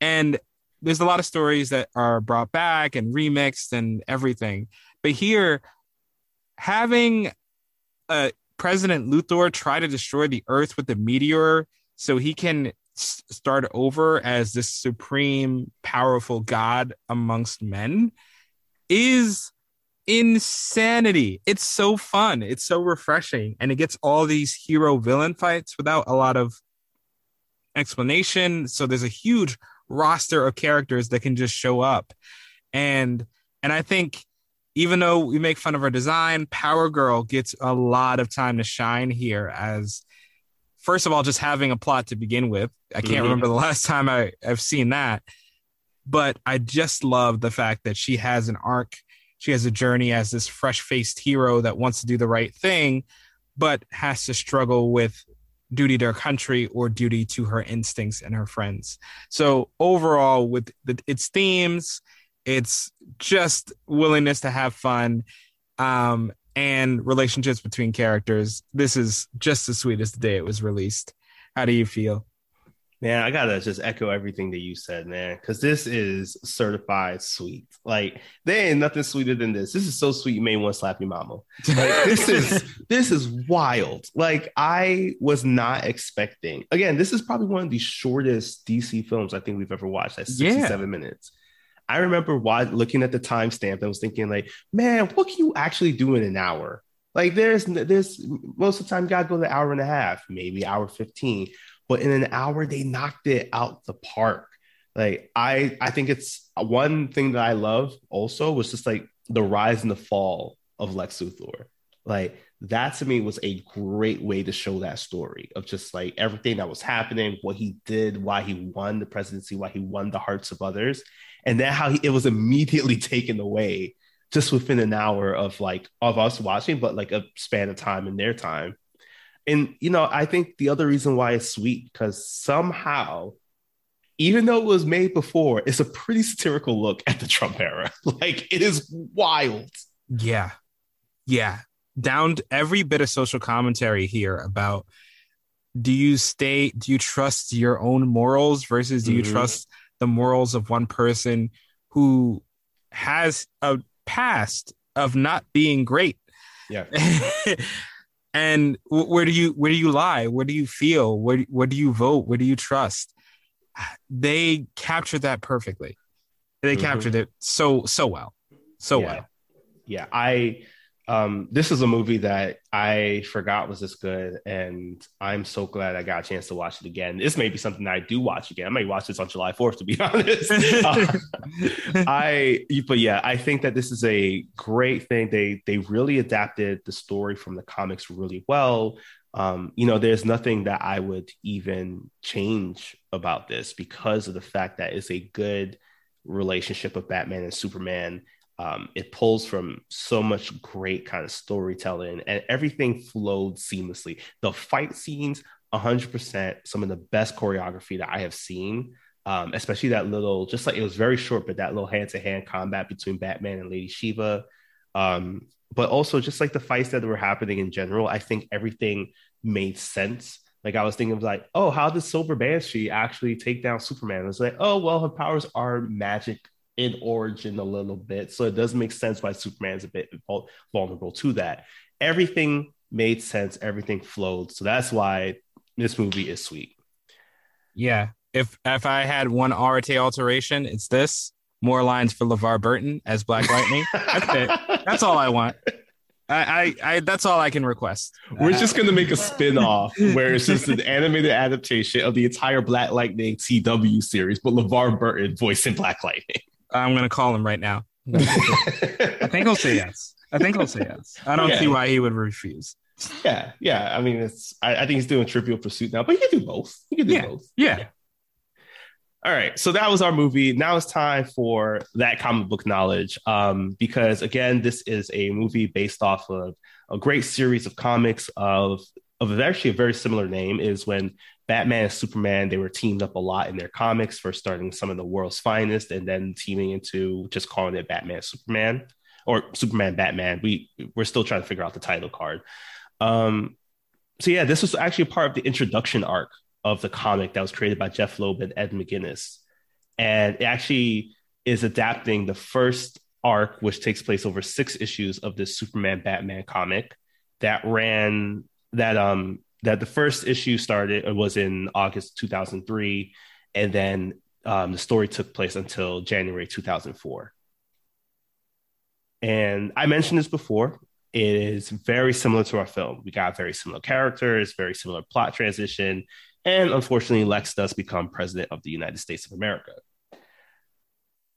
And there's a lot of stories that are brought back and remixed and everything. But here, having a President Luthor try to destroy the Earth with a meteor so he can s- start over as this supreme, powerful God amongst men is insanity. It's so fun. It's so refreshing. And it gets all these hero villain fights without a lot of explanation. So there's a huge roster of characters that can just show up. And and I think even though we make fun of our design, Power Girl gets a lot of time to shine here as first of all, just having a plot to begin with. I can't mm-hmm. remember the last time I, I've seen that. But I just love the fact that she has an arc she has a journey as this fresh faced hero that wants to do the right thing, but has to struggle with duty to her country or duty to her instincts and her friends. So overall, with the, its themes, it's just willingness to have fun um, and relationships between characters. This is just as sweet as the day it was released. How do you feel? Man, I gotta just echo everything that you said, man, because this is certified sweet. Like there ain't nothing sweeter than this. This is so sweet, you may want to slap your mama. Like, this is this is wild. Like I was not expecting. Again, this is probably one of the shortest DC films I think we've ever watched. That's sixty-seven yeah. minutes. I remember why, looking at the timestamp and was thinking, like, man, what can you actually do in an hour? Like, there's there's most of the time, you gotta go to hour and a half, maybe hour fifteen but in an hour they knocked it out the park. Like I I think it's one thing that I love also was just like the rise and the fall of Lex Luthor. Like that to me was a great way to show that story of just like everything that was happening, what he did, why he won the presidency, why he won the hearts of others, and then how he, it was immediately taken away just within an hour of like of us watching, but like a span of time in their time. And you know, I think the other reason why it's sweet because somehow, even though it was made before, it's a pretty satirical look at the Trump era. like it is wild. Yeah, yeah. Down every bit of social commentary here about do you stay do you trust your own morals versus do you mm-hmm. trust the morals of one person who has a past of not being great Yeah. and where do you where do you lie? Where do you feel? Where where do you vote? Where do you trust? They captured that perfectly. They Mhm. captured it so so well, so yeah. well. Yeah, I um this is a movie that I forgot was this good and I'm so glad I got a chance to watch it again. This may be something that I do watch again. I may watch this on July 4th to be honest. Uh, I but yeah, I think that this is a great thing. They they really adapted the story from the comics really well. Um, you know, there's nothing that I would even change about this because of the fact that it's a good relationship of Batman and Superman. Um, it pulls from so much great kind of storytelling and everything flowed seamlessly. The fight scenes, 100%, some of the best choreography that I have seen. Um, especially that little, just like it was very short, but that little hand to hand combat between Batman and Lady Shiva. Um, but also just like the fights that were happening in general, I think everything made sense. Like I was thinking of like, oh, how did Silver Banshee actually take down Superman? It's like, oh, well, her powers are magic in origin a little bit, so it does make sense why Superman's a bit vulnerable to that. Everything made sense, everything flowed, so that's why this movie is sweet. Yeah. If if I had one Arate alteration, it's this. More lines for LeVar Burton as Black Lightning. That's it. That's all I want. I, I, I that's all I can request. We're just gonna make a spin-off where it's just an animated adaptation of the entire Black Lightning TW series, but LeVar Burton voicing Black Lightning. I'm gonna call him right now. I think he'll say yes. I think he'll say yes. I don't Yeah. see why he would refuse. yeah, yeah. I mean, it's I, I think he's doing Trivial Pursuit now, but he can do both. He can do Yeah. both. Yeah. All right, so that was our movie. Now it's time for that comic book knowledge, um, because again, this is a movie based off of a great series of comics of of actually a very similar name. Is when Batman and Superman they were teamed up a lot in their comics, first starting some of the world's finest, and then teaming into just calling it Batman Superman or Superman Batman. We we're still trying to figure out the title card. Um, so yeah, this was actually a part of the introduction arc of the comic that was created by Jeph Loeb and Ed McGuinness. And it actually is adapting the first arc, which takes place over six issues of this Superman Batman comic that ran that um that the first issue started was in August 2003 and then um, the story took place until January 2004. And I mentioned this before. It is very similar to our film. We got very similar characters, very similar plot transition, and unfortunately, Lex does become president of the United States of America.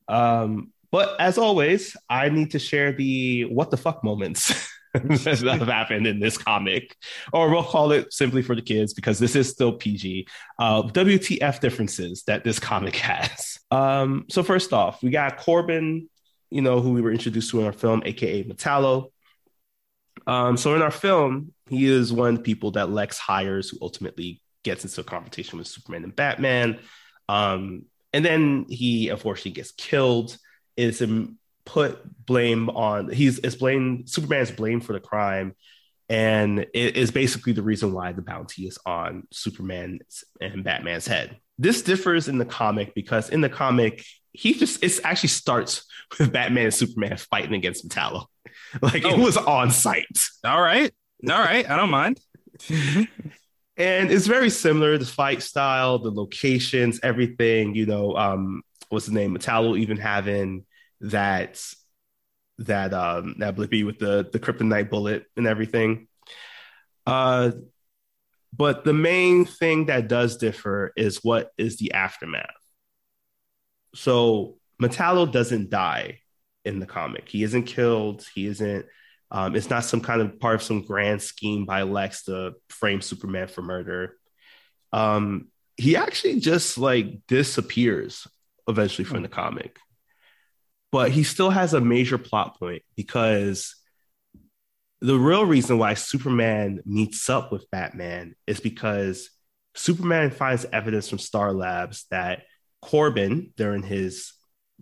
Um, but as always, I need to share the what the fuck moments that have happened in this comic, or we'll call it simply for the kids because this is still PG. Uh, WTF differences that this comic has. Um, so first off, we got Corben, you know, who we were introduced to in our film, aka Metallo. Um, so in our film, he is one of the people that Lex hires who ultimately gets into a confrontation with Superman and Batman. Um, and then he unfortunately gets killed. It's put blame on he's it's blamed Superman's blamed for the crime, and it is basically the reason why the bounty is on Superman and Batman's head. This differs in the comic because in the comic he just it actually starts with Batman and Superman fighting against Metallo. Like it Oh. was on site. All right. All right. I don't mind. and it's very similar the fight style the locations everything you know um what's the name metallo even having that that um that blippy with the the kryptonite bullet and everything. Uh but the main thing that does differ is what is the aftermath. So metallo doesn't die in the comic. He isn't killed. He isn't um, it's not some kind of part of some grand scheme by Lex to frame Superman for murder. Um, he actually just like disappears eventually from the comic, but he still has a major plot point because the real reason why Superman meets up with Batman is because Superman finds evidence from Star Labs that Corben, during his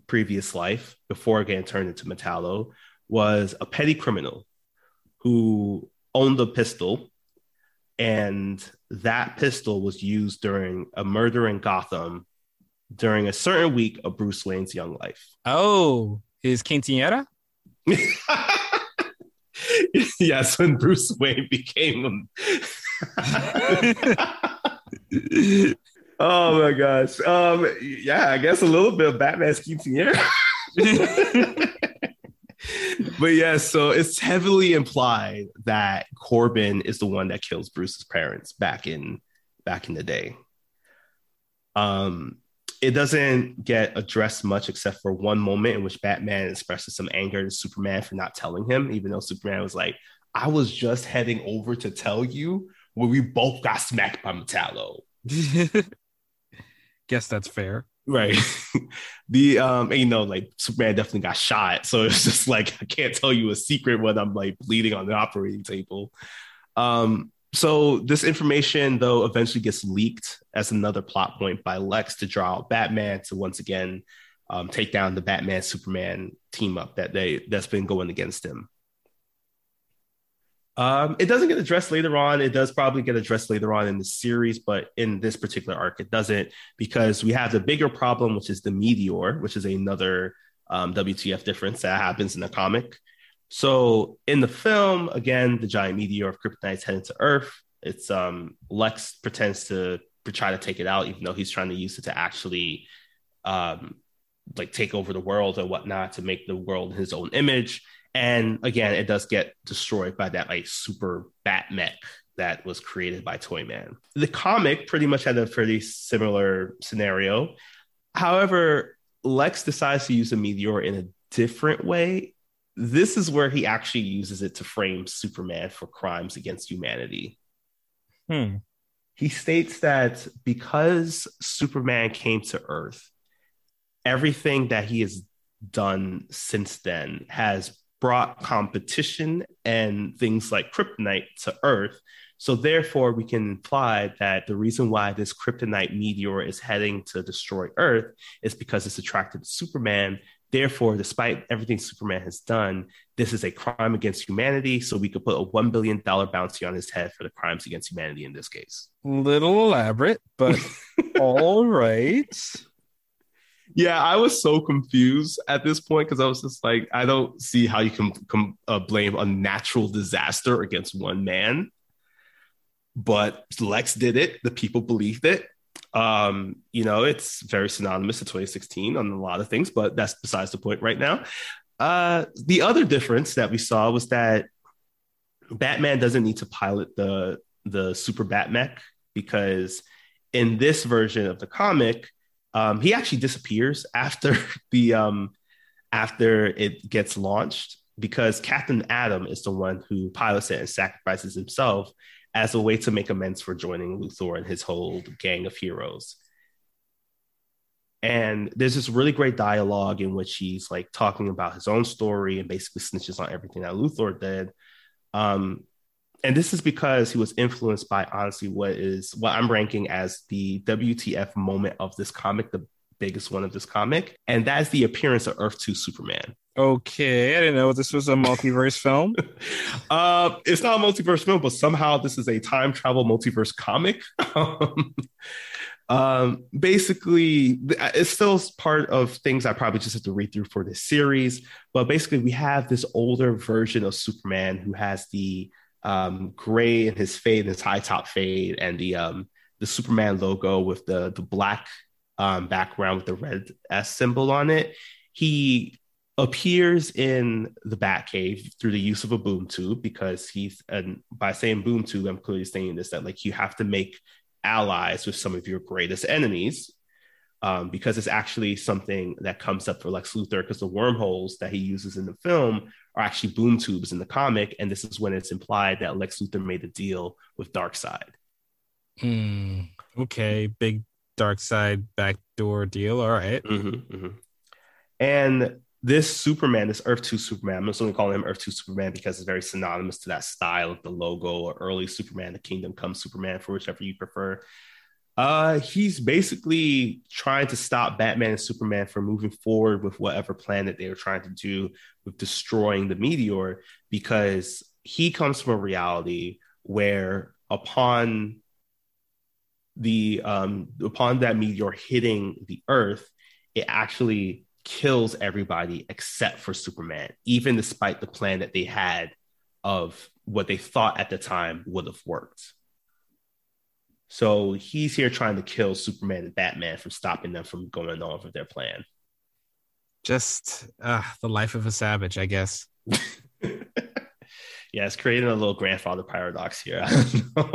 previous life, before getting turned into Metallo, was a petty criminal who owned a pistol and that pistol was used during a murder in Gotham during a certain week of Bruce Wayne's young life. Oh, his quinceanera? yes, when Bruce Wayne became oh my gosh. Um, yeah, I guess a little bit of Batman's quinceanera. but yeah, so it's heavily implied that Corben is the one that kills Bruce's parents back in back in the day. Um, it doesn't get addressed much except for one moment in which Batman expresses some anger to Superman for not telling him, even though Superman was like, I was just heading over to tell you when we both got smacked by Metallo. Guess that's fair. Right. the um, and, you know, like Superman definitely got shot. So it's just like I can't tell you a secret when I'm like bleeding on the operating table. Um, so this information though eventually gets leaked as another plot point by Lex to draw out Batman to once again um, take down the Batman Superman team up that they that's been going against him. Um, it doesn't get addressed later on. It does probably get addressed later on in the series, but in this particular arc, it doesn't because we have the bigger problem, which is the meteor, which is another um, WTF difference that happens in the comic. So in the film, again, the giant meteor of kryptonite heading to Earth. It's um, Lex pretends to try to take it out, even though he's trying to use it to actually um, like take over the world and whatnot to make the world his own image. And again, it does get destroyed by that like super bat mech that was created by Toyman. The comic pretty much had a pretty similar scenario. However, Lex decides to use a meteor in a different way. This is where he actually uses it to frame Superman for crimes against humanity. Hmm. He states that because Superman came to Earth, everything that he has done since then has brought competition and things like kryptonite to Earth. So, therefore, we can imply that the reason why this kryptonite meteor is heading to destroy Earth is because it's attracted to Superman. Therefore, despite everything Superman has done, this is a crime against humanity. So, we could put a $1 billion bounty on his head for the crimes against humanity in this case. Little elaborate, but all right yeah, I was so confused at this point because I was just like, I don't see how you can, can uh, blame a natural disaster against one man. But Lex did it. The people believed it. Um, you know, it's very synonymous to 2016 on a lot of things, but that's besides the point right now. Uh, the other difference that we saw was that Batman doesn't need to pilot the the super Batmech because in this version of the comic, um, he actually disappears after the um, after it gets launched because Captain Atom is the one who pilots it and sacrifices himself as a way to make amends for joining Luthor and his whole gang of heroes. And there's this really great dialogue in which he's like talking about his own story and basically snitches on everything that Luthor did. Um, and this is because he was influenced by honestly what is what I'm ranking as the WTF moment of this comic, the biggest one of this comic, and that's the appearance of Earth 2 Superman. Okay, I didn't know this was a multiverse film. uh, it's not a multiverse film, but somehow this is a time travel multiverse comic. um, basically, it's still part of things I probably just have to read through for this series. But basically, we have this older version of Superman who has the um, gray in his fade, his high top fade, and the um, the Superman logo with the the black um, background with the red S symbol on it. He appears in the Batcave through the use of a boom tube because he's and by saying boom tube, I'm clearly saying this that like you have to make allies with some of your greatest enemies. Um, because it's actually something that comes up for Lex Luthor because the wormholes that he uses in the film are actually boom tubes in the comic, and this is when it's implied that Lex Luthor made a deal with Darkseid. Hmm. Okay, big Darkseid backdoor deal. All right. mm-hmm, mm-hmm. And this Superman, this Earth 2 Superman, I'm to call him Earth 2 Superman because it's very synonymous to that style of the logo or early Superman, the Kingdom Come Superman, for whichever you prefer. Uh, he's basically trying to stop Batman and Superman from moving forward with whatever plan that they were trying to do with destroying the meteor, because he comes from a reality where upon the um upon that meteor hitting the Earth, it actually kills everybody except for Superman, even despite the plan that they had of what they thought at the time would have worked. So he's here trying to kill Superman and Batman from stopping them from going on with their plan. Just uh, the life of a savage, I guess. yeah, it's creating a little grandfather paradox here.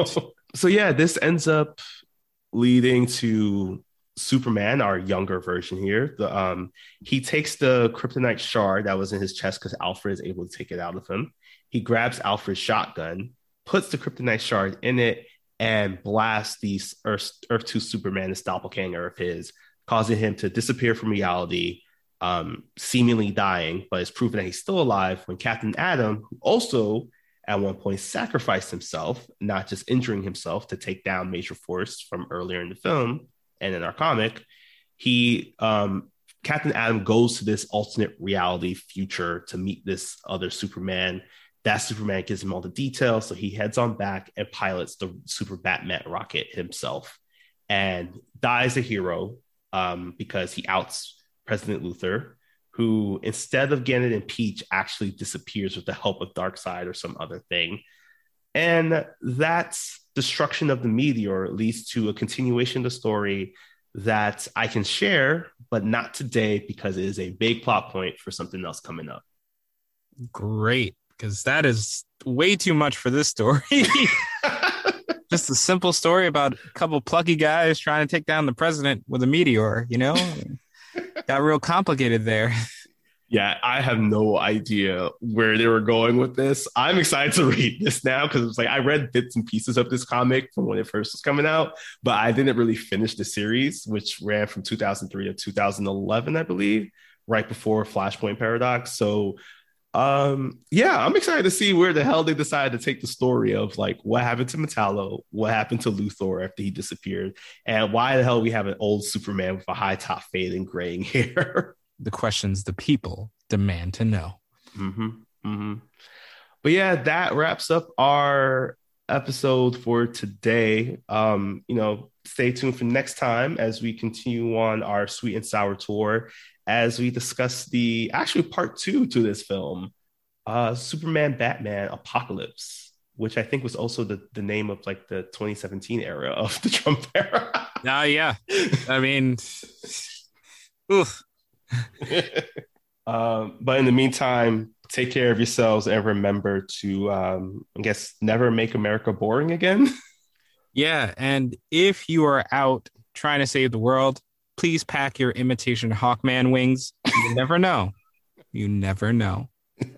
so yeah, this ends up leading to Superman, our younger version here. The um he takes the kryptonite shard that was in his chest because Alfred is able to take it out of him. He grabs Alfred's shotgun, puts the kryptonite shard in it, and blasts the Earth, Earth 2 Superman, this doppelganger of his, causing him to disappear from reality, um, seemingly dying, but it's proven that he's still alive when Captain Atom, who also at one point sacrificed himself, not just injuring himself to take down Major Force from earlier in the film and in our comic, he um, Captain Atom goes to this alternate reality future to meet this other Superman. That Superman gives him all the details, so he heads on back and pilots the Super Batman rocket himself, and dies a hero um, because he outs President Luthor, who instead of getting impeached, actually disappears with the help of Darkseid or some other thing. And that destruction of the meteor leads to a continuation of the story that I can share, but not today because it is a big plot point for something else coming up. Great, because that is way too much for this story. Just a simple story about a couple plucky guys trying to take down the president with a meteor, you know? Got real complicated there. Yeah, I have no idea where they were going with this. I'm excited to read this now because it's like I read bits and pieces of this comic from when it first was coming out, but I didn't really finish the series, which ran from 2003 to 2011, I believe, right before Flashpoint Paradox. So, um, yeah, I'm excited to see where the hell they decided to take the story of like what happened to Metallo, what happened to Luthor after he disappeared, and why the hell we have an old Superman with a high top fade and graying hair. The questions the people demand to know. Mm-hmm. Mm-hmm. But yeah, that wraps up our episode for today. Um, you know, stay tuned for next time as we continue on our sweet and sour tour as we discuss the actually part two to this film, uh, Superman Batman Apocalypse, which I think was also the, the name of like the 2017 era of the Trump era. Ah, uh, yeah. I mean, oof. um, but in the meantime, take care of yourselves and remember to, um, I guess, never make America boring again. yeah. And if you are out trying to save the world, please pack your imitation Hawkman wings. You never know. You never know.